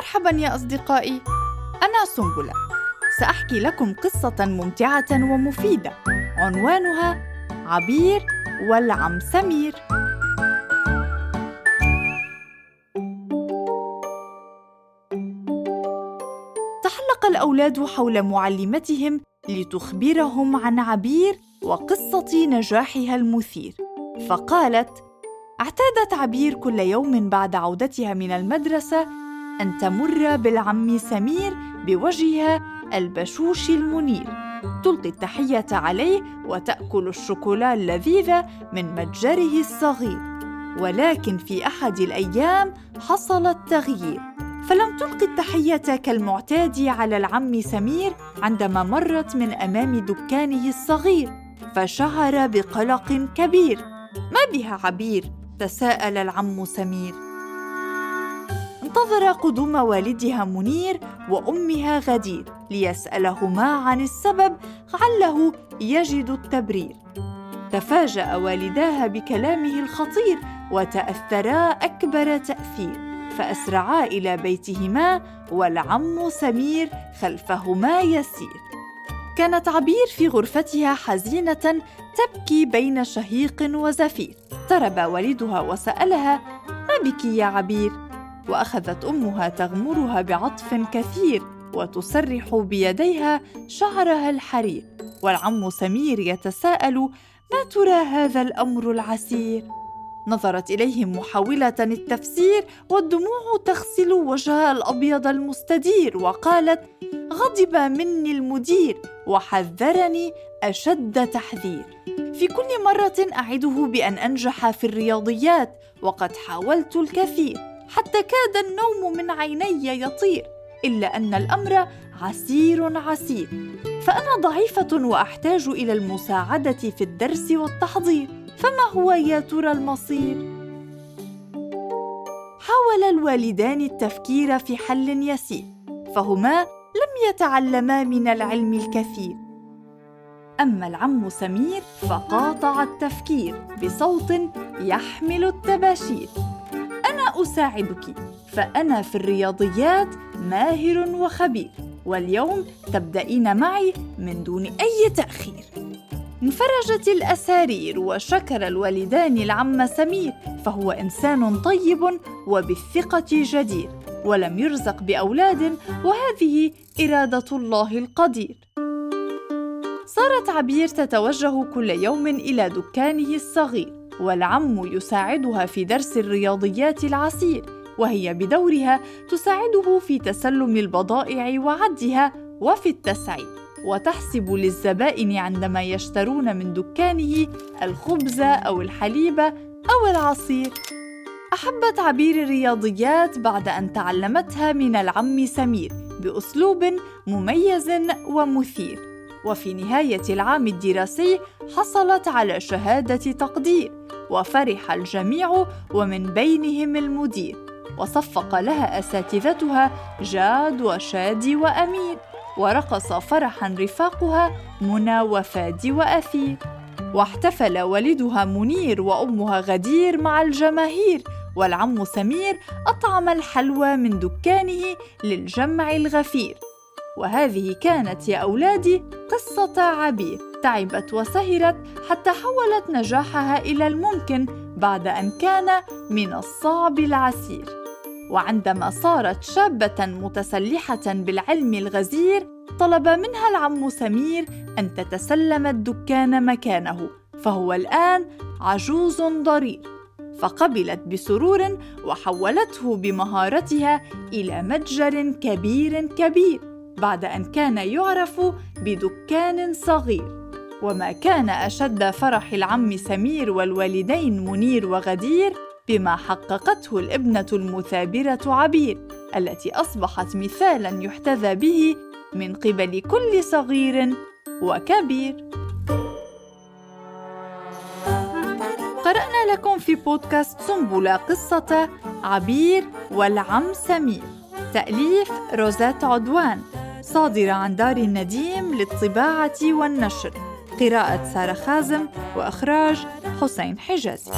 مرحبا يا أصدقائي. أنا سنبلة. سأحكي لكم قصة ممتعة ومفيدة. عنوانها عبير والعم سمير تحلق الأولاد حول معلمتهم لتخبرهم عن عبير وقصة نجاحها المثير. فقالت اعتادت عبير كل يوم بعد عودتها من المدرسة أن تمر بالعم سمير بوجهها البشوش المنير. تلقي التحية عليه وتأكل الشوكولا اللذيذة من متجره الصغير. ولكن في أحد الأيام حصل التغيير. فلم تلقي التحية كالمعتاد على العم سمير عندما مرت من أمام دكانه الصغير فشعر بقلق كبير. ما بها عبير؟ تساءل العم سمير. انتظر قدوم والدها منير وأمها غدير ليسألهما عن السبب عله يجد التبرير. تفاجأ والداها بكلامه الخطير وتاثرا أكبر تأثير فأسرعا إلى بيتهما والعم سمير خلفهما يسير. كانت عبير في غرفتها حزينة تبكي بين شهيق وزفير. اقترب والدها وسألها ما بك يا عبير؟ وأخذت أمها تغمرها بعطف كثير وتسرح بيديها شعرها الحرير والعم سمير يتساءل ما ترى هذا الأمر العسير؟ نظرت اليهم محاولة التفسير والدموع تغسل وجهها الأبيض المستدير وقالت غضب مني المدير وحذرني أشد تحذير. في كل مرة أعده بأن أنجح في الرياضيات وقد حاولت الكثير. حتى كاد النوم من عيني يطير إلا أن الأمر عسير عسير. فأنا ضعيفة وأحتاج إلى المساعدة في الدرس والتحضير. فما هو يا ترى المصير؟ حاول الوالدان التفكير في حل يسير فهما لم يتعلما من العلم الكثير. أما العم سمير فقاطع التفكير بصوت يحمل التباشير. أنا أساعدك. فأنا في الرياضيات ماهر وخبير واليوم تبدأين معي من دون أي تأخير. انفرجت الأسارير وشكر الوالدان العم سمير فهو إنسان طيب وبالثقة جدير ولم يرزق بأولاد وهذه إرادة الله القدير. صارت عبير تتوجه كل يوم إلى دكانه الصغير والعم يساعدها في درس الرياضيات العسير وهي بدورها تساعده في تسلم البضائع وعدها وفي التسعير وتحسب للزبائن عندما يشترون من دكانه الخبز أو الحليب أو العصير. احبت عبير الرياضيات بعد أن تعلمتها من العم سمير بأسلوب مميز ومثير وفي نهاية العام الدراسي حصلت على شهادة تقدير. وفرح الجميع ومن بينهم المدير. وصفق لها أساتذتها جاد وشادي وأمين. ورقص فرحا رفاقها منى وفادي وأثير. واحتفل والدها منير وأمها غدير مع الجماهير. والعم سمير أطعم الحلوى من دكانه للجمع الغفير. وهذه كانت يا أولادي قصة عبير. تعبت وسهرت حتى حولت نجاحها إلى الممكن بعد أن كان من الصعب العسير. وعندما صارت شابة متسلحة بالعلم الغزير طلب منها العم سمير أن تتسلم الدكان مكانه فهو الآن عجوز ضرير. فقبلت بسرور وحولته بمهارتها إلى متجر كبير كبير بعد أن كان يعرف بدكان صغير. وما كان أشد فرح العم سمير والوالدين منير وغدير بما حققته الابنة المثابرة عبير التي أصبحت مثالا يحتذى به من قبل كل صغير وكبير. قرأنا لكم في بودكاست سنبلة قصة عبير والعم سمير. تأليف روزات عدوان صادرة عن دار النديم للطباعة والنشر. قراءة سارة خازم وإخراج حسين حجازي.